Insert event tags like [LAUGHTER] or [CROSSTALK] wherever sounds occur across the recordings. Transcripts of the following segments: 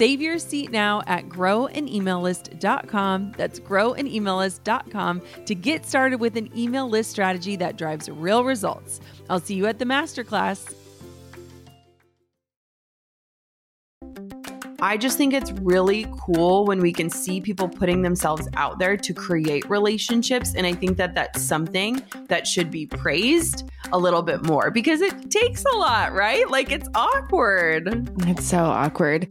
Save your seat now at growanemaillist.com. That's growanemaillist.com to get started with an email list strategy that drives real results. I'll see you at the masterclass. I just think it's really cool when we can see people putting themselves out there to create relationships. And I think that that's something that should be praised a little bit more because it takes a lot, right? Like it's awkward. It's so awkward.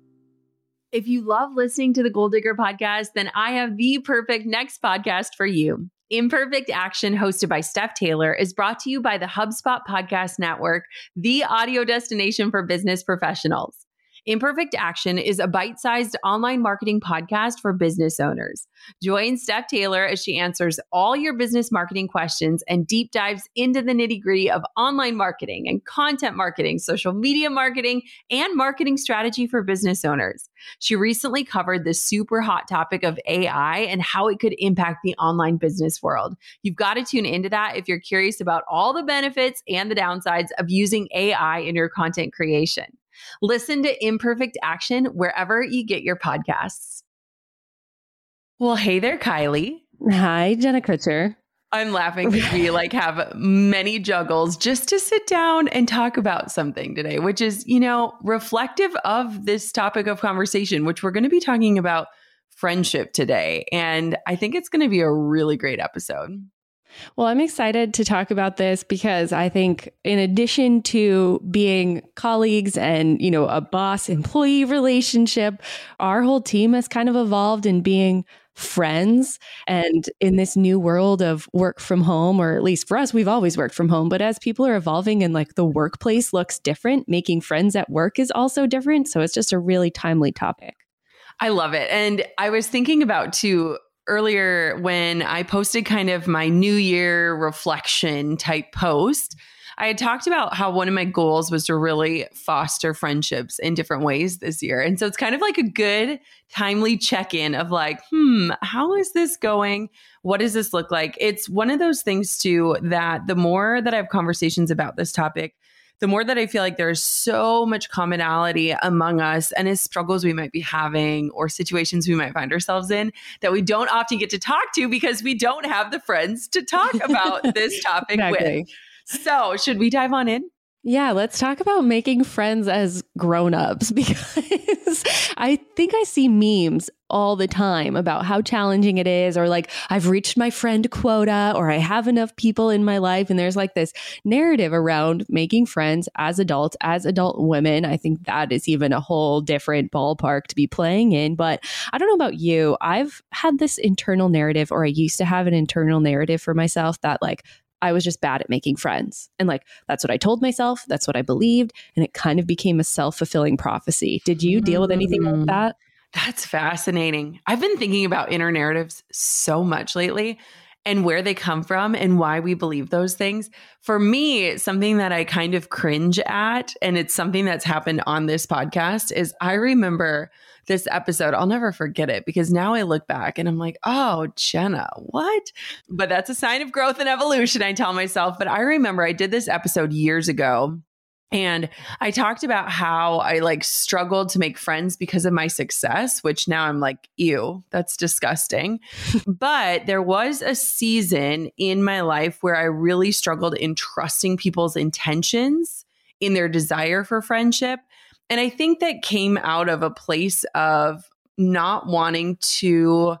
If you love listening to the Goal Digger podcast, then I have the perfect next podcast for you. Imperfect Action, hosted by Steph Taylor, is brought to you by the HubSpot Podcast Network, the audio destination for business professionals. Imperfect Action is a bite sized online marketing podcast for business owners. Join Steph Taylor as she answers all your business marketing questions and deep dives into the nitty gritty of online marketing and content marketing, social media marketing, and marketing strategy for business owners. She recently covered the super hot topic of AI and how it could impact the online business world. You've got to tune into that if you're curious about all the benefits and the downsides of using AI in your content creation. Listen to Imperfect Action wherever you get your podcasts. Well, hey there, Kylie. Hi, Jenna Kutcher. I'm laughing [LAUGHS] because we like have many juggles just to sit down and talk about something today, which is, you know, reflective of this topic of conversation, which we're going to be talking about friendship today. And I think it's going to be a really great episode. Well, I'm excited to talk about this because I think in addition to being colleagues and, you know, a boss employee [LAUGHS] relationship, our whole team has kind of evolved in being friends. And in this new world of work from home or at least for us we've always worked from home but as people are evolving and like the workplace looks different making friends at work is also different. So it's just a really timely topic. I love it. And I was thinking about too earlier when I posted kind of my new year reflection type post. I had talked about how one of my goals was to really foster friendships in different ways this year. And so it's kind of like a good, timely check in of like, hmm, how is this going? What does this look like? It's one of those things, too, that the more that I have conversations about this topic, the more that I feel like there's so much commonality among us and as struggles we might be having or situations we might find ourselves in that we don't often get to talk to because we don't have the friends to talk about [LAUGHS] this topic exactly. with. So, should we dive on in? Yeah, let's talk about making friends as grown-ups [LAUGHS] because I think I see memes all the time about how challenging it is or like I've reached my friend quota or I have enough people in my life and there's like this narrative around making friends as adults as adult women. I think that is even a whole different ballpark to be playing in, but I don't know about you. I've had this internal narrative or I used to have an internal narrative for myself that like I was just bad at making friends. And like, that's what I told myself. That's what I believed. And it kind of became a self fulfilling prophecy. Did you deal with anything like mm. that? That's fascinating. I've been thinking about inner narratives so much lately and where they come from and why we believe those things. For me, something that I kind of cringe at, and it's something that's happened on this podcast, is I remember this episode. I'll never forget it because now I look back and I'm like, oh, Jenna, what? But that's a sign of growth and evolution, I tell myself. But I remember I did this episode years ago and I talked about how I like struggled to make friends because of my success, which now I'm like, ew, that's disgusting. [LAUGHS] but there was a season in my life where I really struggled in trusting people's intentions in their desire for friendship. And I think that came out of a place of not wanting to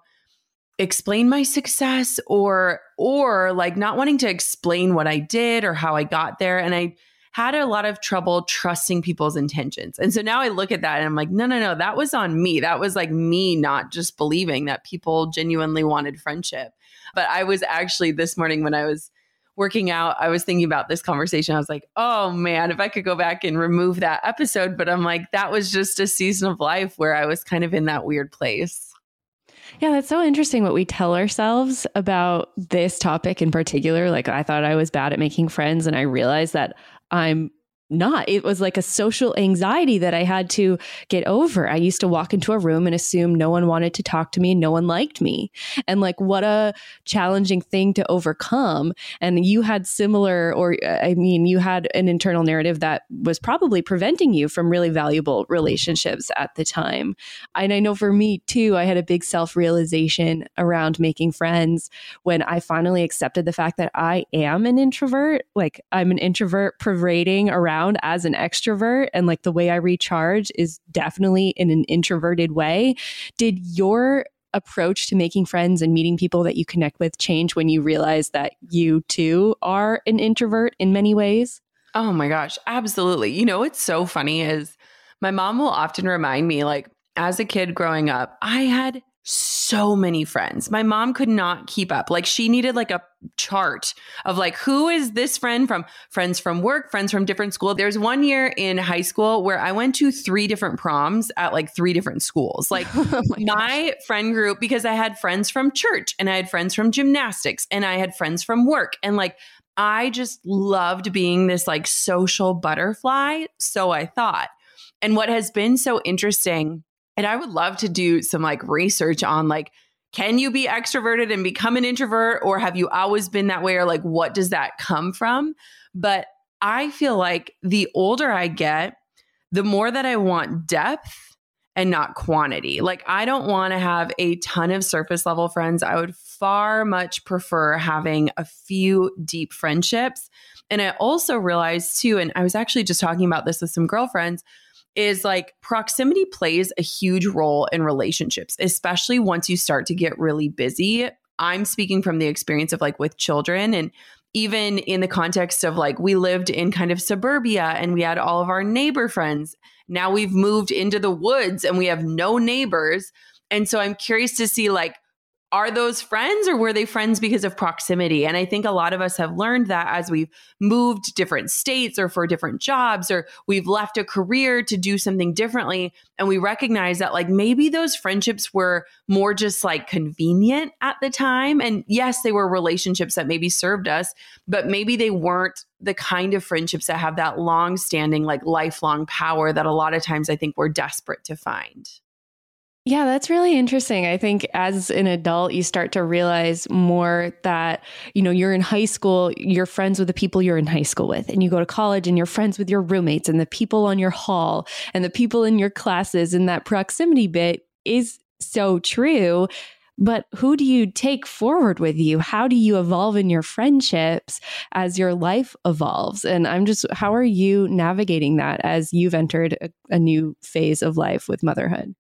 explain my success or or like not wanting to explain what I did or how I got there and I had a lot of trouble trusting people's intentions. And so now I look at that and I'm like, no, no, no, that was on me. That was like me not just believing that people genuinely wanted friendship. But I was actually this morning when I was working out, I was thinking about this conversation. I was like, oh man, if I could go back and remove that episode. But I'm like, that was just a season of life where I was kind of in that weird place. Yeah, that's so interesting what we tell ourselves about this topic in particular. Like, I thought I was bad at making friends, and I realized that I'm not. It was like a social anxiety that I had to get over. I used to walk into a room and assume no one wanted to talk to me and no one liked me. And like, what a challenging thing to overcome. And you had similar, or uh, I mean, you had an internal narrative that was probably preventing you from really valuable relationships at the time. And I know for me too, I had a big self realization around making friends when I finally accepted the fact that I am an introvert. Like, I'm an introvert parading around around as an extrovert and like the way I recharge is definitely in an introverted way. Did your approach to making friends and meeting people that you connect with change when you realize that you too are an introvert in many ways? Oh my gosh, absolutely. You know what's so funny is my mom will often remind me like as a kid growing up, I had so many friends. My mom could not keep up. Like she needed like a chart of like who is this friend from friends from work, friends from different school. There's one year in high school where I went to three different proms at like three different schools. Like [LAUGHS] oh my, my friend group because I had friends from church and I had friends from gymnastics and I had friends from work and like I just loved being this like social butterfly, so I thought. And what has been so interesting and I would love to do some like research on like, can you be extroverted and become an introvert? Or have you always been that way? Or like, what does that come from? But I feel like the older I get, the more that I want depth and not quantity. Like, I don't want to have a ton of surface level friends. I would far much prefer having a few deep friendships. And I also realized too, and I was actually just talking about this with some girlfriends is like proximity plays a huge role in relationships, especially once you start to get really busy. I'm speaking from the experience of like with children and even in the context of like we lived in kind of suburbia and we had all of our neighbor friends. Now we've moved into the woods and we have no neighbors. And so I'm curious to see like are those friends or were they friends because of proximity? And I think a lot of us have learned that as we've moved different states or for different jobs or we've left a career to do something differently. And we recognize that like maybe those friendships were more just like convenient at the time. And yes, they were relationships that maybe served us, but maybe they weren't the kind of friendships that have that long standing, like lifelong power that a lot of times I think we're desperate to find. Yeah, that's really interesting. I think as an adult, you start to realize more that, you know, you're in high school, you're friends with the people you're in high school with, and you go to college and you're friends with your roommates and the people on your hall and the people in your classes. And that proximity bit is so true. But who do you take forward with you? How do you evolve in your friendships as your life evolves? And I'm just, how are you navigating that as you've entered a, a new phase of life with motherhood?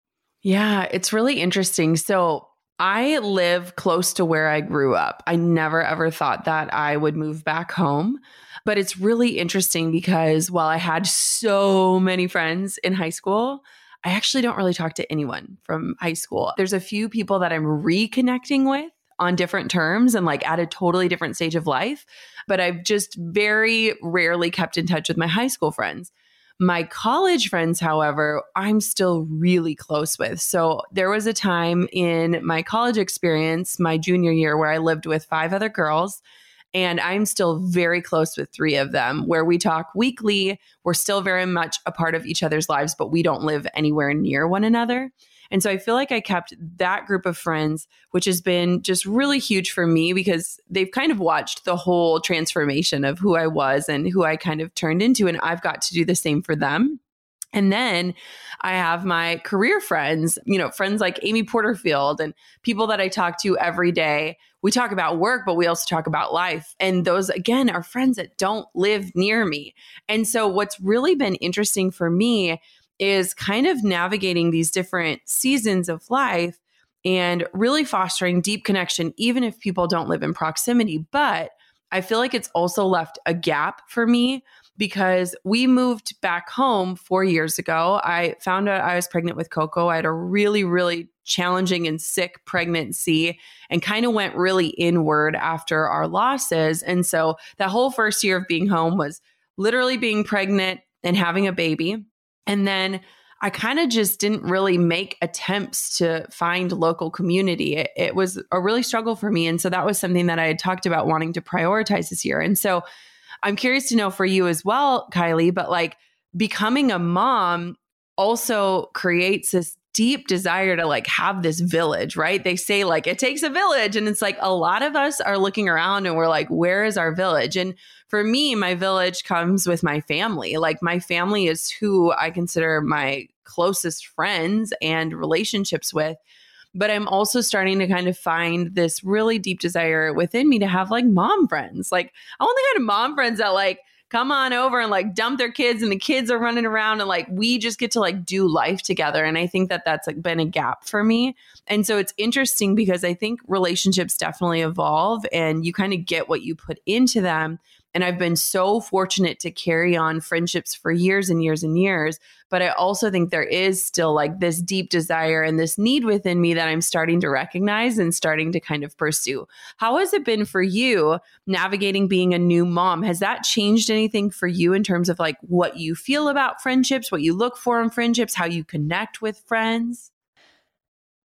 Yeah, it's really interesting. So I live close to where I grew up. I never ever thought that I would move back home. But it's really interesting because while I had so many friends in high school, I actually don't really talk to anyone from high school. There's a few people that I'm reconnecting with on different terms and like at a totally different stage of life. But I've just very rarely kept in touch with my high school friends. My college friends, however, I'm still really close with. So there was a time in my college experience, my junior year, where I lived with five other girls. And I'm still very close with three of them where we talk weekly. We're still very much a part of each other's lives, but we don't live anywhere near one another. And so I feel like I kept that group of friends, which has been just really huge for me because they've kind of watched the whole transformation of who I was and who I kind of turned into. And I've got to do the same for them. And then I have my career friends, you know, friends like Amy Porterfield and people that I talk to every day. We talk about work, but we also talk about life. And those, again, are friends that don't live near me. And so, what's really been interesting for me is kind of navigating these different seasons of life and really fostering deep connection, even if people don't live in proximity. But I feel like it's also left a gap for me because we moved back home four years ago. I found out I was pregnant with Coco. I had a really, really challenging and sick pregnancy and kind of went really inward after our losses. And so that whole first year of being home was literally being pregnant and having a baby. And then I kind of just didn't really make attempts to find local community. It, it, was a really struggle for me. And so that was something that I had talked about wanting to prioritize this year. And so I'm curious to know for you as well, Kylie, but like becoming a mom also creates this deep desire to like have this village, right? They say like it takes a village. And it's like a lot of us are looking around and we're like, where is our village? And for me, my village comes with my family. Like my family is who I consider my closest friends and relationships with. But I'm also starting to kind of find this really deep desire within me to have like mom friends. Like I want the kind of mom friends that like come on over and like dump their kids and the kids are running around and like we just get to like do life together. And i think that that's like been a gap for me. And so it's interesting because i think relationships definitely evolve and you kind of get what you put into them and I've been so fortunate to carry on friendships for years and years and years. But I also think there is still like this deep desire and this need within me that I'm starting to recognize and starting to kind of pursue. How has it been for you navigating being a new mom? Has that changed anything for you in terms of like what you feel about friendships, what you look for in friendships, how you connect with friends?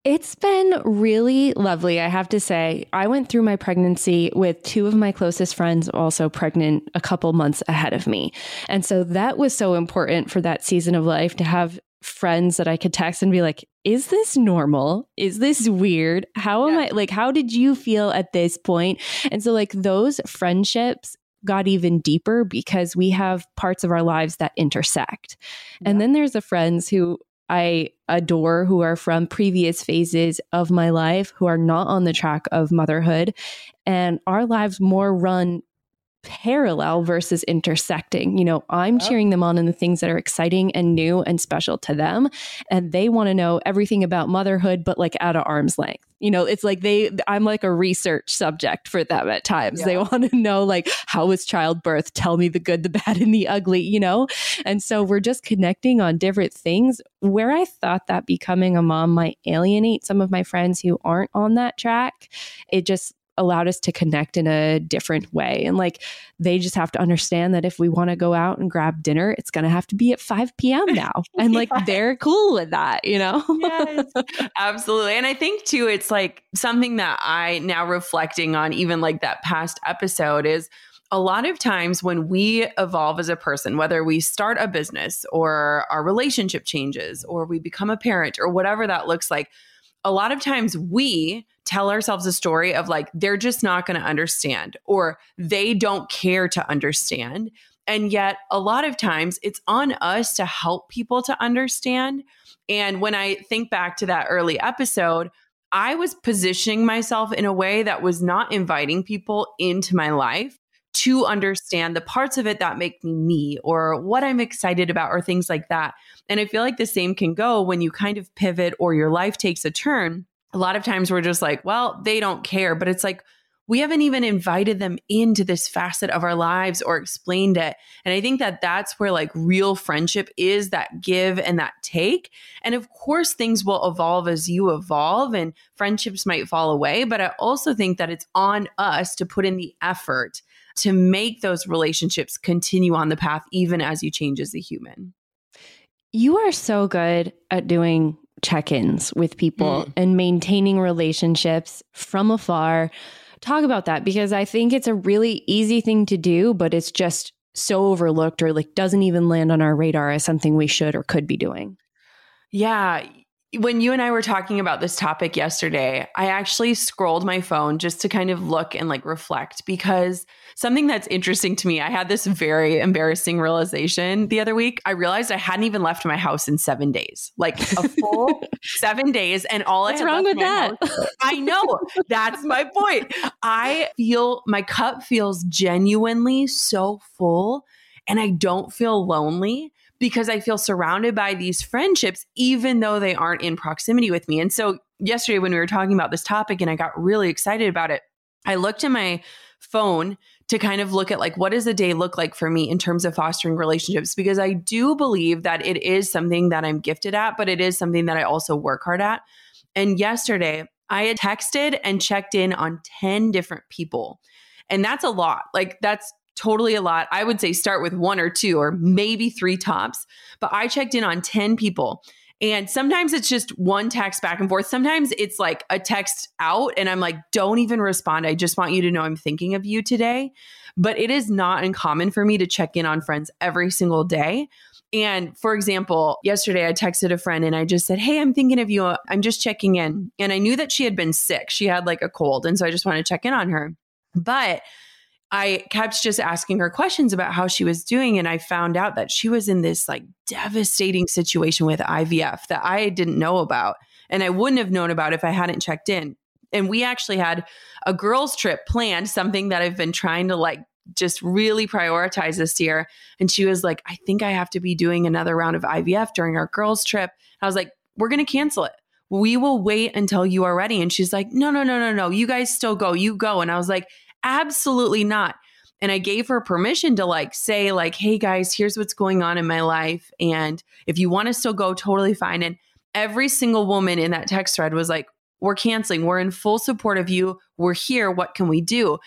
It's been really lovely, I have to say. I went through my pregnancy with two of my closest friends also pregnant a couple months ahead of me. And so that was so important for that season of life to have friends that I could text and be like, is this normal? Is this weird? How am yeah. I like how did you feel at this point? And so like those friendships got even deeper because we have parts of our lives that intersect. Yeah. And then there's the friends who I adore who are from previous phases of my life who are not on the track of motherhood. And our lives more run parallel versus intersecting. You know, I'm oh. cheering them on in the things that are exciting and new and special to them. And they want to know everything about motherhood, but like at an arm's length. You know, it's like they, I'm like a research subject for them at times. Yeah. They want to know, like, how was childbirth? Tell me the good, the bad, and the ugly, you know? And so we're just connecting on different things where I thought that becoming a mom might alienate some of my friends who aren't on that track. It just allowed us to connect in a different way. And like they just have to understand that if we want to go out and grab dinner, it's going to have to be at 5 p.m. now. [LAUGHS] And like they're cool with that, you know? yes, absolutely. And I think too, it's like something that I now reflecting on, even like that past episode, is a lot of times when we evolve as a person, whether we start a business or our relationship changes or we become a parent or whatever that looks like, a lot of times we tell ourselves a story of like, they're just not going to understand or they don't care to understand. And yet, a lot of times it's on us to help people to understand. And when I think back to that early episode, I was positioning myself in a way that was not inviting people into my life to understand the parts of it that make me me or what I'm excited about or things like that. And I feel like the same can go when you kind of pivot or your life takes a turn. A lot of times we're just like, well, they don't care. But it's like, we haven't even invited them into this facet of our lives or explained it. And I think that that's where like real friendship is that give and that take. And of course, things will evolve as you evolve and friendships might fall away. But I also think that it's on us to put in the effort to make those relationships continue on the path, even as you change as a human. You are so good at doing check ins with people mm. and maintaining relationships from afar. Talk about that because I think it's a really easy thing to do, but it's just so overlooked or like doesn't even land on our radar as something we should or could be doing. Yeah, when you and I were talking about this topic yesterday, I actually scrolled my phone just to kind of look and like reflect because something that's interesting to me, I had this very embarrassing realization the other week. I realized I hadn't even left my house in seven days, like a full [LAUGHS] seven days. And all What's I wrong with that? House, [LAUGHS] I know. That's my point. I feel my cup feels genuinely so full and I don't feel lonely because I feel surrounded by these friendships, even though they aren't in proximity with me. And so, yesterday, when we were talking about this topic and I got really excited about it, I looked at my phone to kind of look at like what does a day look like for me in terms of fostering relationships because I do believe that it is something that I'm gifted at but it is something that I also work hard at. And yesterday I had texted and checked in on 10 different people. And that's a lot. Like that's totally a lot. I would say start with one or two or maybe three tops. But I checked in on 10 people. And sometimes it's just one text back and forth. Sometimes it's like a text out, and I'm like, don't even respond. I just want you to know I'm thinking of you today. But it is not uncommon for me to check in on friends every single day. And for example, yesterday I texted a friend and I just said, Hey, I'm thinking of you. I'm just checking in. And I knew that she had been sick. She had like a cold. And so I just wanted to check in on her. But I kept just asking her questions about how she was doing. And I found out that she was in this like devastating situation with IVF that I didn't know about. And I wouldn't have known about if I hadn't checked in. And we actually had a girls' trip planned, something that I've been trying to like just really prioritize this year. And she was like, I think I have to be doing another round of IVF during our girls' trip. I was like, we're going to cancel it. We will wait until you are ready. And she's like, no, no, no, no, no. You guys still go. You go. And I was like, Absolutely not. And I gave her permission to like say, like, hey guys, here's what's going on in my life. And if you want to still go, totally fine. And every single woman in that text thread was like, we're canceling. We're in full support of you. We're here. What can we do?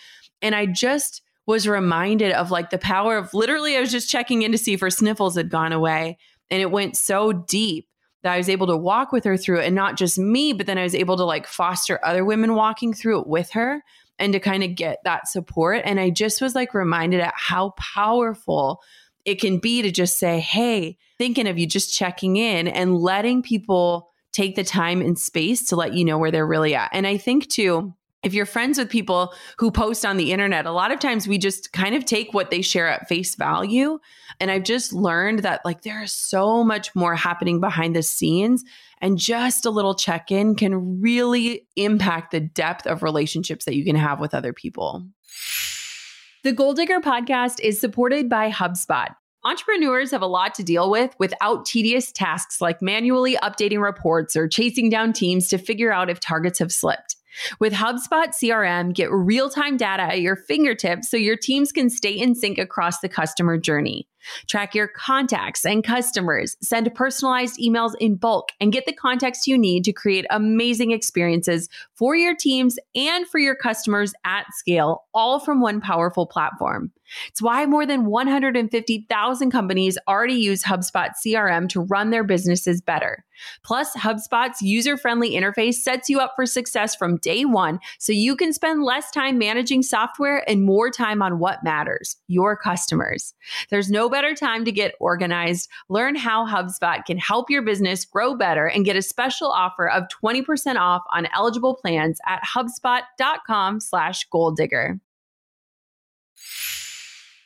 And I just was reminded of like the power of literally, I was just checking in to see if her sniffles had gone away. And it went so deep that I was able to walk with her through it. And not just me, but then I was able to like foster other women walking through it with her and to kind of get that support. And I just was like reminded at how powerful it can be to just say, Hey, thinking of you, just checking in and letting people take the time and space to let you know where they're really at. And I think too, if you're friends with people who post on the internet, a lot of times we just kind of take what they share at face value. And I've just learned that like there is so much more happening behind the scenes. And just a little check in can really impact the depth of relationships that you can have with other people. The Goal Digger podcast is supported by HubSpot. Entrepreneurs have a lot to deal with without tedious tasks like manually updating reports or chasing down teams to figure out if targets have slipped. With HubSpot CRM, get real time data at your fingertips so your teams can stay in sync across the customer journey. Track your contacts and customers, send personalized emails in bulk, and get the context you need to create amazing experiences for your teams and for your customers at scale, all from one powerful platform. It's why more than 150,000 companies already use HubSpot CRM to run their businesses better. Plus, HubSpot's user friendly interface sets you up for success from day one so you can spend less time managing software and more time on what matters your customers. There's no better time to get organized. Learn how HubSpot can help your business grow better and get a special offer of 20% off on eligible plans at hubspot.com slash goal digger.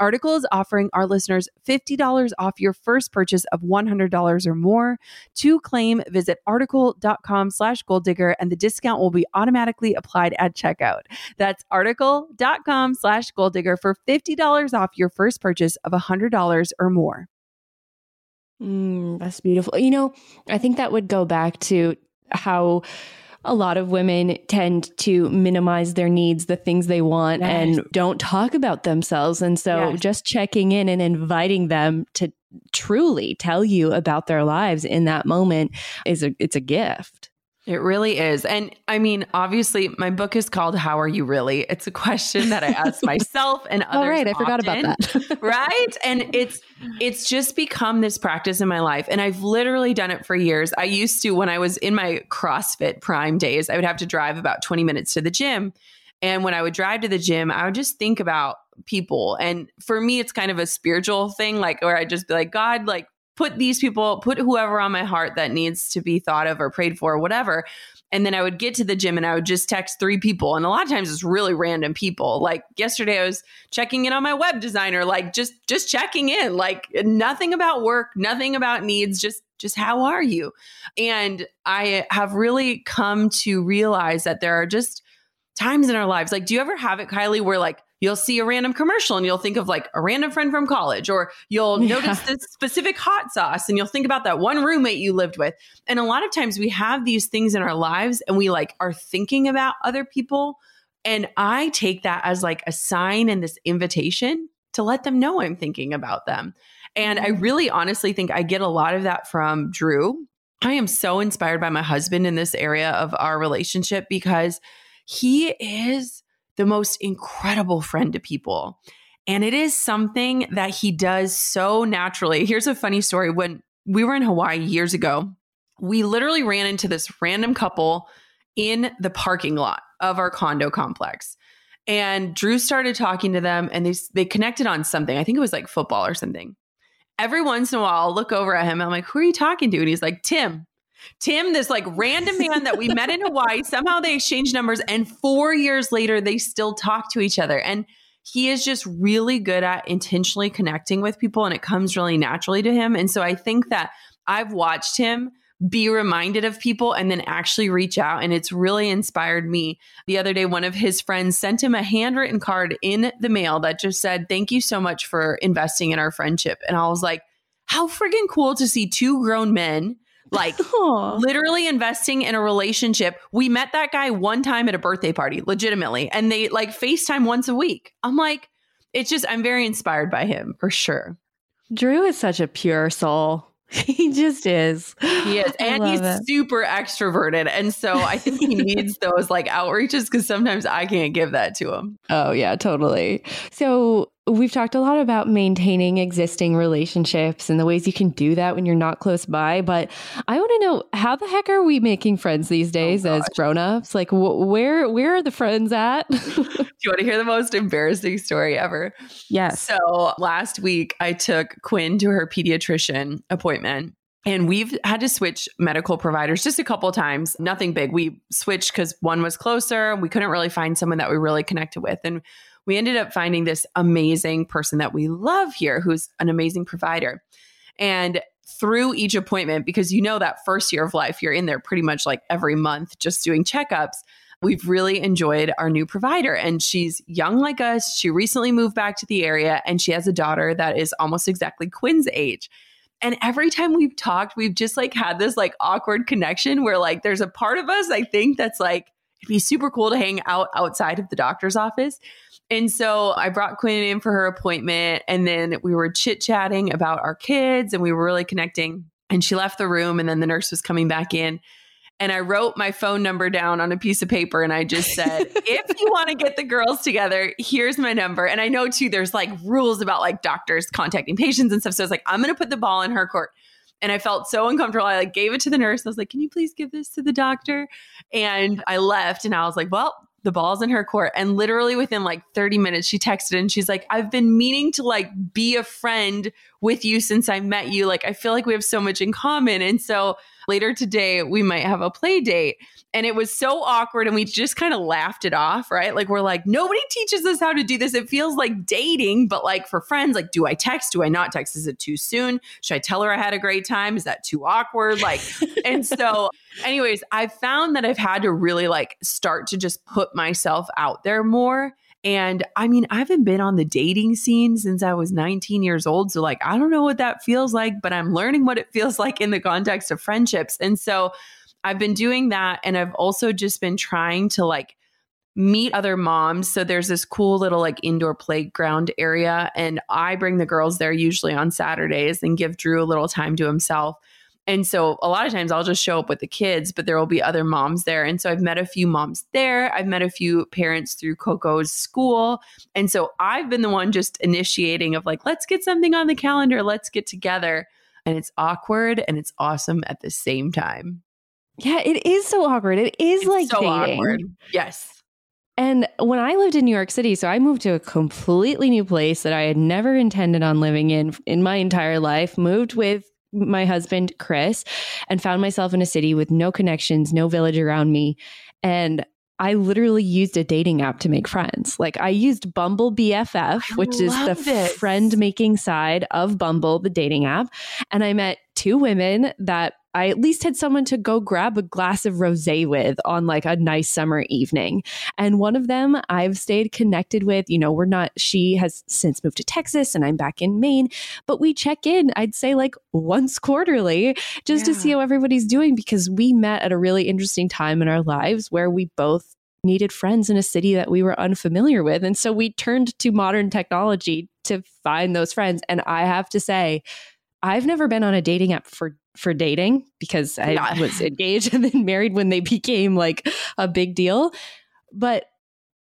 Article is offering our listeners $50 off your first purchase of $100 or more. To claim, visit article.com slash goal digger and the discount will be automatically applied at checkout. That's article.com slash goal digger for $50 off your first purchase of $100 or more. Mm, that's beautiful. You know, I think that would go back to how a lot of women tend to minimize their needs, the things they want, yes. and don't talk about themselves. And so yes. just checking in and inviting them to truly tell you about their lives in that moment is a it's a gift. It really is. And I mean, obviously, my book is called How Are You Really? It's a question that I ask [LAUGHS] myself and others. Oh, right. I forgot about that. [LAUGHS] right. And it's it's just become this practice in my life. And I've literally done it for years. I used to, when I was in my CrossFit prime days, I would have to drive about 20 minutes to the gym. And when I would drive to the gym, I would just think about people. And for me, it's kind of a spiritual thing, like where I'd just be like, God, like put these people, put whoever on my heart that needs to be thought of or prayed for, or whatever. And then I would get to the gym and I would just text three people. And a lot of times it's really random people. Like yesterday I was checking in on my web designer, like just just checking in, like nothing about work, nothing about needs, just just how are you? And I have really come to realize that there are just times in our lives. Like, do you ever have it, Kylie, where like you'll see a random commercial and you'll think of like a random friend from college, or you'll [LAUGHS] yeah. notice this specific hot sauce and you'll think about that one roommate you lived with. And a lot of times we have these things in our lives and we like are thinking about other people. And I take that as like a sign and this invitation to let them know I'm thinking about them. And I mm-hmm. really honestly think I get a lot of that from Drew. I am so inspired by my husband in this area of our relationship because he is the most incredible friend to people. And it is something that he does so naturally. Here's a funny story. When we were in Hawaii years ago, we literally ran into this random couple in the parking lot of our condo complex. And Drew started talking to them and they, they connected on something. I think it was like football or something. Every once in a while, I'll look over at him. I'm like, who are you talking to? And he's like, Tim. Tim, this like random man that we met in Hawaii, somehow they exchanged numbers, and four years later, they still talk to each other. And he is just really good at intentionally connecting with people, and it comes really naturally to him. And so I think that I've watched him be reminded of people and then actually reach out. And it's really inspired me. The other day, one of his friends sent him a handwritten card in the mail that just said, Thank you so much for investing in our friendship. And I was like, How friggin' cool to see two grown men like [LAUGHS] Aww. literally investing in a relationship. We met that guy one time at a birthday party, legitimately, and they like FaceTime once a week. I'm like, it's just, I'm very inspired by him for sure. Drew is such a pure soul. [LAUGHS] He just is. He is. And he's it. super extroverted. And so I think he [LAUGHS] needs those like outreaches because sometimes I can't give that to him. Oh, yeah, totally. So we've talked a lot about maintaining existing relationships and the ways you can do that when you're not close by. But I want to know how the heck are we making friends these oh, days oh, as grown-ups? Like wh- where where are the friends at? [LAUGHS] do you want to hear the most embarrassing story ever? Yes. So last week I took Quinn to her pediatrician appointment and we've had to switch medical providers just a couple times. Nothing big. We switched because one was closer. We couldn't really find someone that we really connected with. And we ended up finding this amazing person that we love here who's an amazing provider. And through each appointment, because you know that first year of life, you're in there pretty much like every month just doing checkups. We've really enjoyed our new provider, and she's young like us. She recently moved back to the area, and she has a daughter that is almost exactly Quinn's age. And every time we've talked, we've just like had this like awkward connection where like there's a part of us I think that's like it'd be super cool to hang out outside of the doctor's office. And so I brought Quinn in for her appointment and then we were chit chatting about our kids and we were really connecting. And she left the room, and then the nurse was coming back in. And I wrote my phone number down on a piece of paper and I just said, [LAUGHS] if you want to get the girls together, here's my number. And I know too, there's like rules about like doctors contacting patients and stuff. So it's like, I'm going to put the ball in her court. And I felt so uncomfortable. I like gave it to the nurse. I was like, can you please give this to the doctor? And I left and I was like, well, the ball's in her court. And literally within like 30 minutes, she texted and she's like, I've been meaning to like be a friend with you since I met you. Like, I feel like we have so much in common. And so later today, we might have a play date. And it was so awkward. And we just kind of laughed it off, right? Like, we're like, nobody teaches us how to do this. It feels like dating, but like for friends, like, do I text? Do I not text? Is it too soon? Should I tell her I had a great time? Is that too awkward? Like, and so, [LAUGHS] anyways, I've found that I've had to really like start to just put myself out there more. And I mean, I haven't been on the dating scene since I was 19 years old. So, like, I don't know what that feels like, but I'm learning what it feels like in the context of friendships. And so, I've been doing that. And I've also just been trying to like meet other moms. So there's this cool little like indoor playground area. And I bring the girls there usually on Saturdays and give Drew a little time to himself. And so a lot of times I'll just show up with the kids, but there will be other moms there. And so I've met a few moms there. I've met a few parents through Coco's school. And so I've been the one just initiating of like, let's get something on the calendar, let's get together. And it's awkward and it's awesome at the same time. Yeah, it is so awkward. It is It's like so dating. awkward. Yes. And when I lived in New York City, so I moved to a completely new place that I had never intended on living in in my entire life, moved with my husband, Chris, and found myself in a city with no connections, no village around me. And I literally used a dating app to make friends. Like I used Bumble BFF, I which is the this. friend making side of Bumble, the dating app. And I met two women that I at least had someone to go grab a glass of rosé with on like a nice summer evening. And one of them I've stayed connected with. You know, we're not, she has since moved to Texas and I'm back in Maine, but we check in, I'd say like once quarterly just to see how everybody's doing because we met at a really interesting time in our lives where we both needed friends in a city that we were unfamiliar with. And so we turned to modern technology to find those friends. And I have to say, I've never been on a dating app for for dating because I was engaged [LAUGHS] and then married when they became like a big deal. But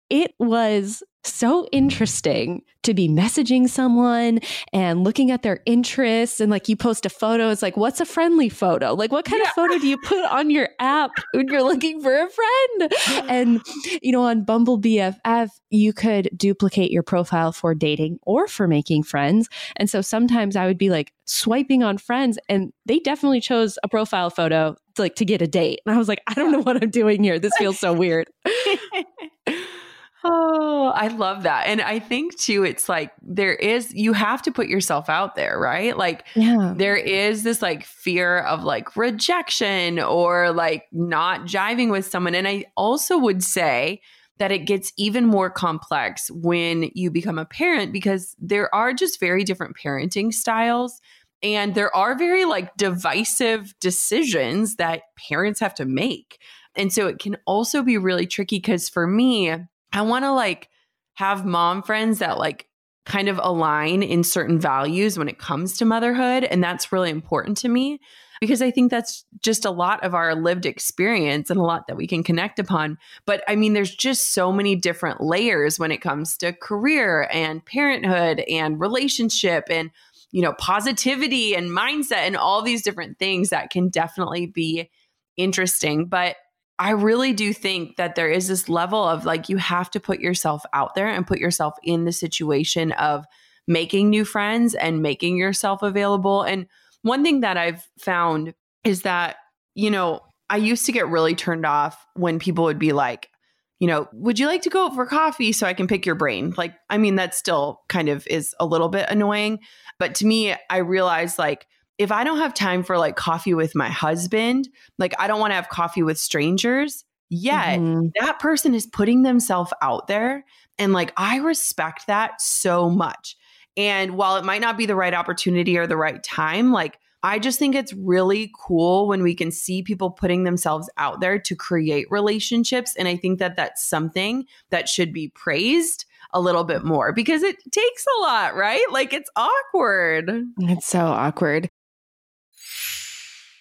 it was so interesting to be messaging someone and looking at their interests. And like you post a photo it's like what's a friendly photo? Like what kind Yeah. of photo do you put on your app when you're looking for a friend? And you know on Bumble BFF you could duplicate your profile for dating or for making friends. And so sometimes I would be like swiping on friends and they definitely chose a profile photo to, like to get a date. And I was like I don't know what I'm doing here. This feels so weird [LAUGHS] oh, I love that. And I think too, it's like there is, you have to put yourself out there, right? Like yeah there is this like fear of like rejection or like not jiving with someone. And I also would say that it gets even more complex when you become a parent because there are just very different parenting styles. And there are very like divisive decisions that parents have to make. And so it can also be really tricky because for me, I want to like have mom friends that like kind of align in certain values when it comes to motherhood. And that's really important to me because I think that's just a lot of our lived experience and a lot that we can connect upon. But I mean, there's just so many different layers when it comes to career and parenthood and relationship and you know positivity and mindset and all these different things that can definitely be interesting but I really do think that there is this level of like you have to put yourself out there and put yourself in the situation of making new friends and making yourself available. And one thing that I've found is that, you know, I used to get really turned off when people would be like, you know, would you like to go out for coffee so I can pick your brain? Like, I mean, that still kind of is a little bit annoying. But to me, I realized like, if I don't have time for like coffee with my husband, like I don't want to have coffee with strangers, yet Mhm. that person is putting themselves out there. And like I respect that so much. And while it might not be the right opportunity or the right time, like I just think it's really cool when we can see people putting themselves out there to create relationships. And I think that that's something that should be praised a little bit more because it takes a lot, right? Like it's awkward. It's so awkward.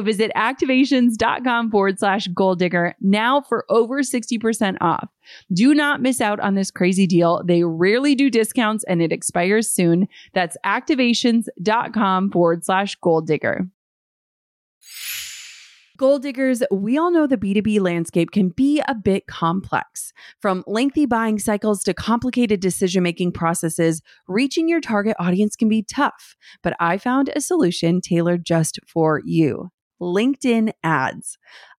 Visit activations.com forward slash goal digger now for over 60% off. Do not miss out on this crazy deal. They rarely do discounts and it expires soon. That's activations.com forward slash goal digger. Goal diggers, we all know the B2B landscape can be a bit complex. From lengthy buying cycles to complicated decision making processes, reaching your target audience can be tough. But I found a solution tailored just for you LinkedIn ads.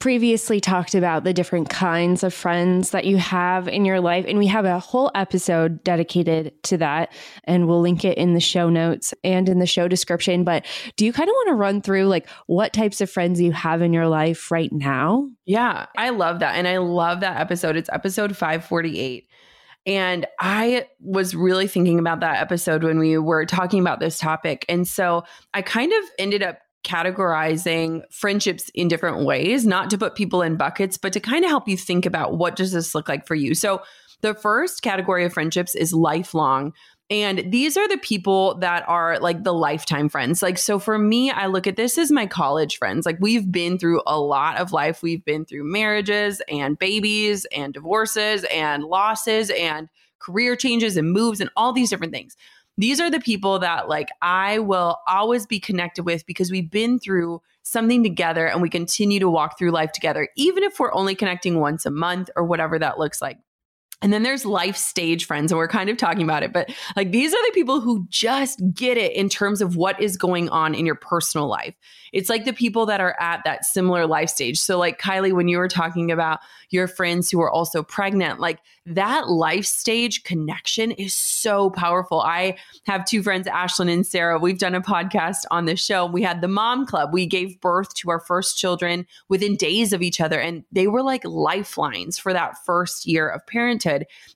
previously talked about the different kinds of friends that you have in your life, and we have a whole episode dedicated to that, and we'll link it in the show notes and in the show description. But do you kind of want to run through like what types of friends you have in your life right now? Yeah, I love that. And I love that episode. It's episode 548. And I was really thinking about that episode when we were talking about this topic. And so I kind of ended up categorizing friendships in different ways, not to put people in buckets, but to kind of help you think about what does this look like for you. So the first category of friendships is lifelong. And these are the people that are like the lifetime friends. Like, so for me, I look at this as my college friends. Like, we've been through a lot of life. We've been through marriages and babies and divorces and losses and career changes and moves and all these different things these are the people that like I will always be connected with because we've been through something together and we continue to walk through life together, even if we're only connecting once a month or whatever that looks like. And then there's life stage friends, and we're kind of talking about it, but like these are the people who just get it in terms of what is going on in your personal life. It's like the people that are at that similar life stage. So, like Kylie, when you were talking about your friends who are also pregnant, like that life stage connection is so powerful. I have two friends, Ashlyn and Sarah. We've done a podcast on this show. We had the mom club. We gave birth to our first children within days of each other, and they were like lifelines for that first year of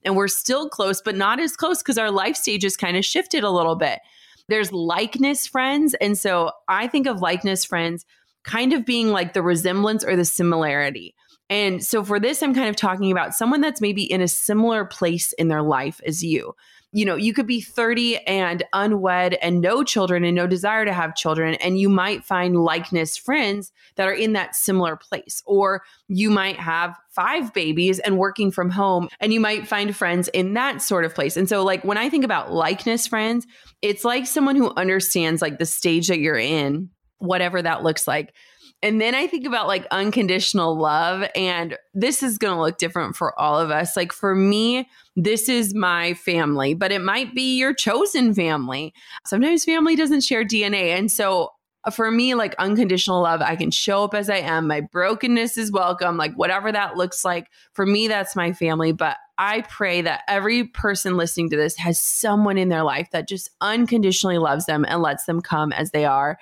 And we're still close, but not as close because our life stages kind of shifted a little bit. There's likeness friends. And so I think of likeness friends kind of being like the resemblance or the similarity. And so for this, I'm kind of talking about someone that's maybe in a similar place in their life as you. You know, you could be 30 and unwed and no children and no desire to have children. And you might find likeness friends that are in that similar place. Or you might have five babies and working from home, and you might find friends in that sort of place. And so, like, when I think about likeness friends, it's like someone who understands like the stage that you're in, whatever that looks like and then I think about like unconditional love, and this is going to look different for all of us. Like for me, this is my family, but it might be your chosen family. Sometimes family doesn't share DNA. And so uh, for me, like unconditional love, I can show up as I am. My brokenness is welcome, like whatever that looks like. For me, that's my family. But I pray that every person listening to this has someone in their life that just unconditionally loves them and lets them come as they are.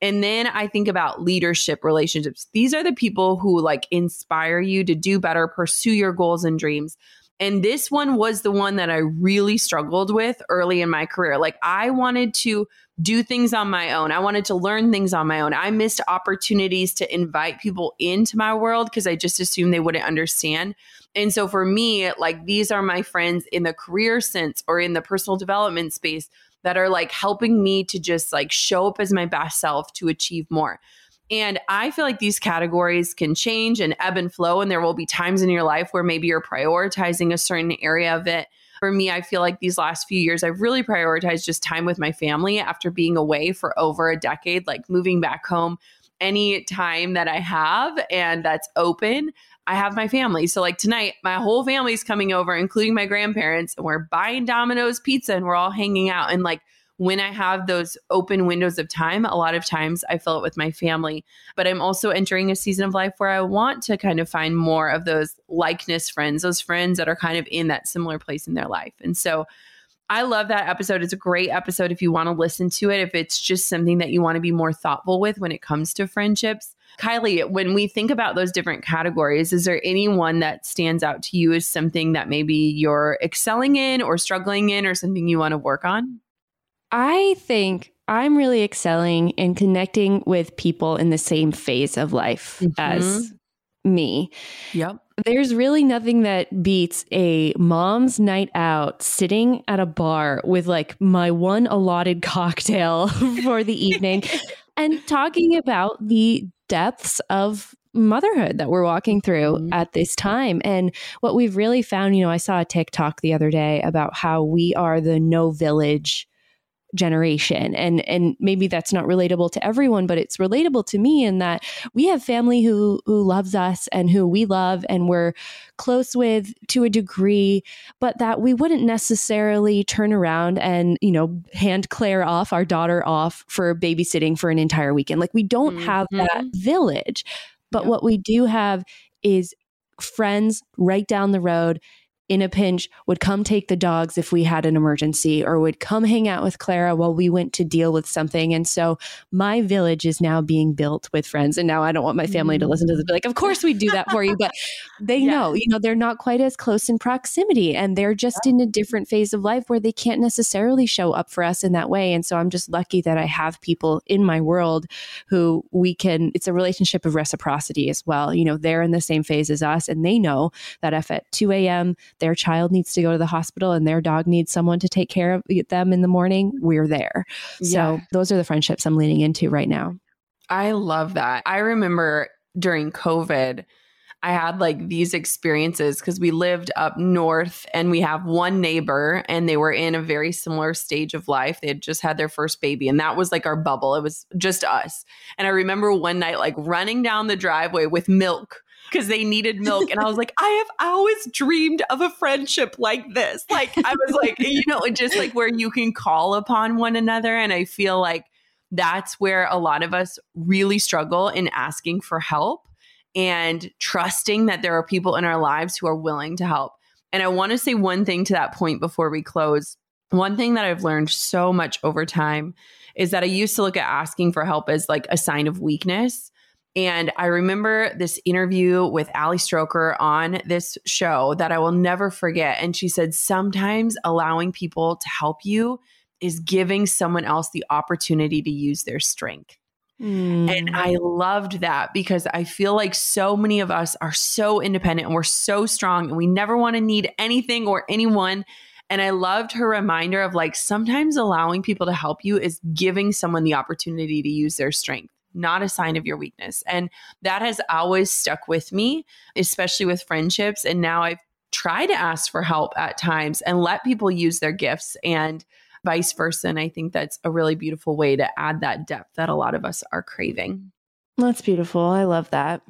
And then I think about leadership relationships. These are the people who like inspire you to do better, pursue your goals and dreams. And this one was the one that I really struggled with early in my career. Like I wanted to do things on my own. I wanted to learn things on my own. I missed opportunities to invite people into my world because I just assumed they wouldn't understand. And so for me, like these are my friends in the career sense or in the personal development space that are like helping me to just like show up as my best self to achieve more. And I feel like these categories can change and ebb and flow. And there will be times in your life where maybe you're prioritizing a certain area of it. For me, I feel like these last few years, I've really prioritized just time with my family after being away for over a decade, like moving back home any time that I have and that's open. I have my family. So like tonight, my whole family's coming over, including my grandparents, and we're buying Domino's pizza and we're all hanging out. And like when I have those open windows of time, a lot of times I fill it with my family. But I'm also entering a season of life where I want to kind of find more of those likeness friends, those friends that are kind of in that similar place in their life. And so I love that episode. It's a great episode if you want to listen to it, if it's just something that you want to be more thoughtful with when it comes to friendships. Kylie, when we think about those different categories, is there anyone that stands out to you as something that maybe you're excelling in or struggling in or something you want to work on? I think I'm really excelling in connecting with people in the same phase of life mm-hmm. as me. Yep. There's really nothing that beats a mom's night out sitting at a bar with like my one allotted [LAUGHS] cocktail [LAUGHS] for the evening [LAUGHS] and talking about the depths of motherhood that we're walking through mm-hmm. at this time. And what we've really found, you know, I saw a TikTok the other day about how we are the no village generation and and maybe that's not relatable to everyone but it's relatable to me in that we have family who who loves us and who we love and we're close with to a degree but that we wouldn't necessarily turn around and you know hand Claire off our daughter off for babysitting for an entire weekend like we don't mm-hmm. have that village but yep. what we do have is friends right down the road in a pinch would come take the dogs if we had an emergency or would come hang out with Clara while we went to deal with something. And so my village is now being built with friends. And now I don't want my family to mm. listen to this, be like, of course we do that for you. But they yeah. know, you know, they're not quite as close in proximity and they're just in a different phase of life where they can't necessarily show up for us in that way. And so I'm just lucky that I have people in my world who we can, it's a relationship of reciprocity as well. You know, they're in the same phase as us and they know that if at 2 a.m., their child needs to go to the hospital and their dog needs someone to take care of them in the morning, we're there. Yeah. So those are the friendships I'm leaning into right now. I love that. I remember during COVID, I had like these experiences because we lived up north and we have one neighbor and they were in a very similar stage of life. They had just had their first baby and that was like our bubble. It was just us. And I remember one night like running down the driveway with milk because they needed milk. And I was like, I have always dreamed of a friendship like this. Like, I was like, [LAUGHS] you know, just like where you can call upon one another. And I feel like that's where a lot of us really struggle in asking for help and trusting that there are people in our lives who are willing to help. And I want to say one thing to that point before we close. One thing that I've learned so much over time is that I used to look at asking for help as like a sign of weakness. And I remember this interview with Ali Stroker on this show that I will never forget. And she said, sometimes allowing people to help you is giving someone else the opportunity to use their strength. Mm. And I loved that because I feel like so many of us are so independent and we're so strong and we never want to need anything or anyone. And I loved her reminder of like sometimes allowing people to help you is giving someone the opportunity to use their strength not a sign of your weakness. And that has always stuck with me, especially with friendships. And now I've tried to ask for help at times and let people use their gifts and vice versa. And I think that's a really beautiful way to add that depth that a lot of us are craving. That's beautiful. I love that.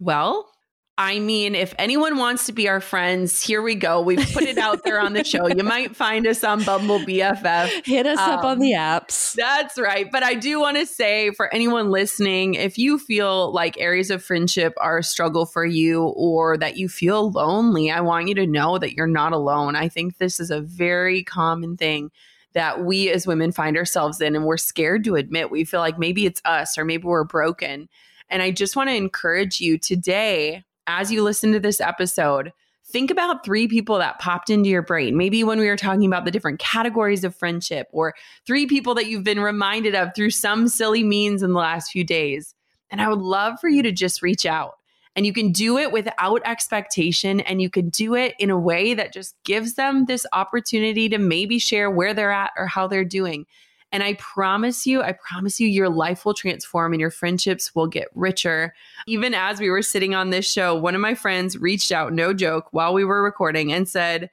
Well, I mean, if anyone wants to be our friends, here we go. We've put it out there on the show. You [LAUGHS] might find us on Bumble BFF. Hit us um, up on the um, apps. That's right. But I do want to say for anyone listening, if you feel like areas of friendship are a struggle for you or that you feel lonely, I want you to know that you're not alone. I think this is a very common thing that we as women find ourselves in and we're scared to admit. We feel like maybe it's us or maybe we're broken. And I just want to encourage you today as you listen to this episode, think about three people that popped into your brain. Maybe when we were talking about the different categories of friendship, or three people that you've been reminded of through some silly means in the last few days. And I would love for you to just reach out. And you can do it without expectation, and you can do it in a way that just gives them this opportunity to maybe share where they're at or how they're doing. And I promise you, I promise you, your life will transform and your friendships will get richer. Even as we were sitting on this show, one of my friends reached out, no joke, while we were recording and said,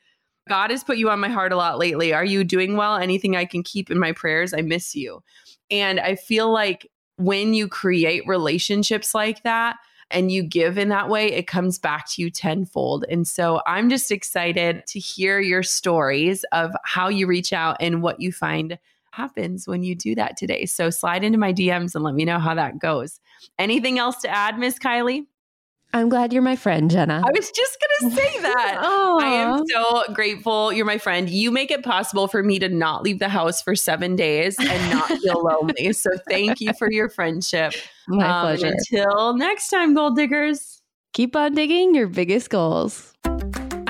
God has put you on my heart a lot lately. Are you doing well? Anything I can keep in my prayers? I miss you. And I feel like when you create relationships like that, and you give in that way, it comes back to you tenfold. And so I'm just excited to hear your stories of how you reach out and what you find happens when you do that today. So slide into my DMs and let me know how that goes. Anything else to add, Miss Kylie? I'm glad you're my friend, Jenna. I was just going [LAUGHS] to say that. oh. I am so grateful you're my friend. You make it possible for me to not leave the house for seven days and not [LAUGHS] feel lonely. So thank you for your friendship. My um, pleasure. Until next time, goal diggers. Keep on digging your biggest goals.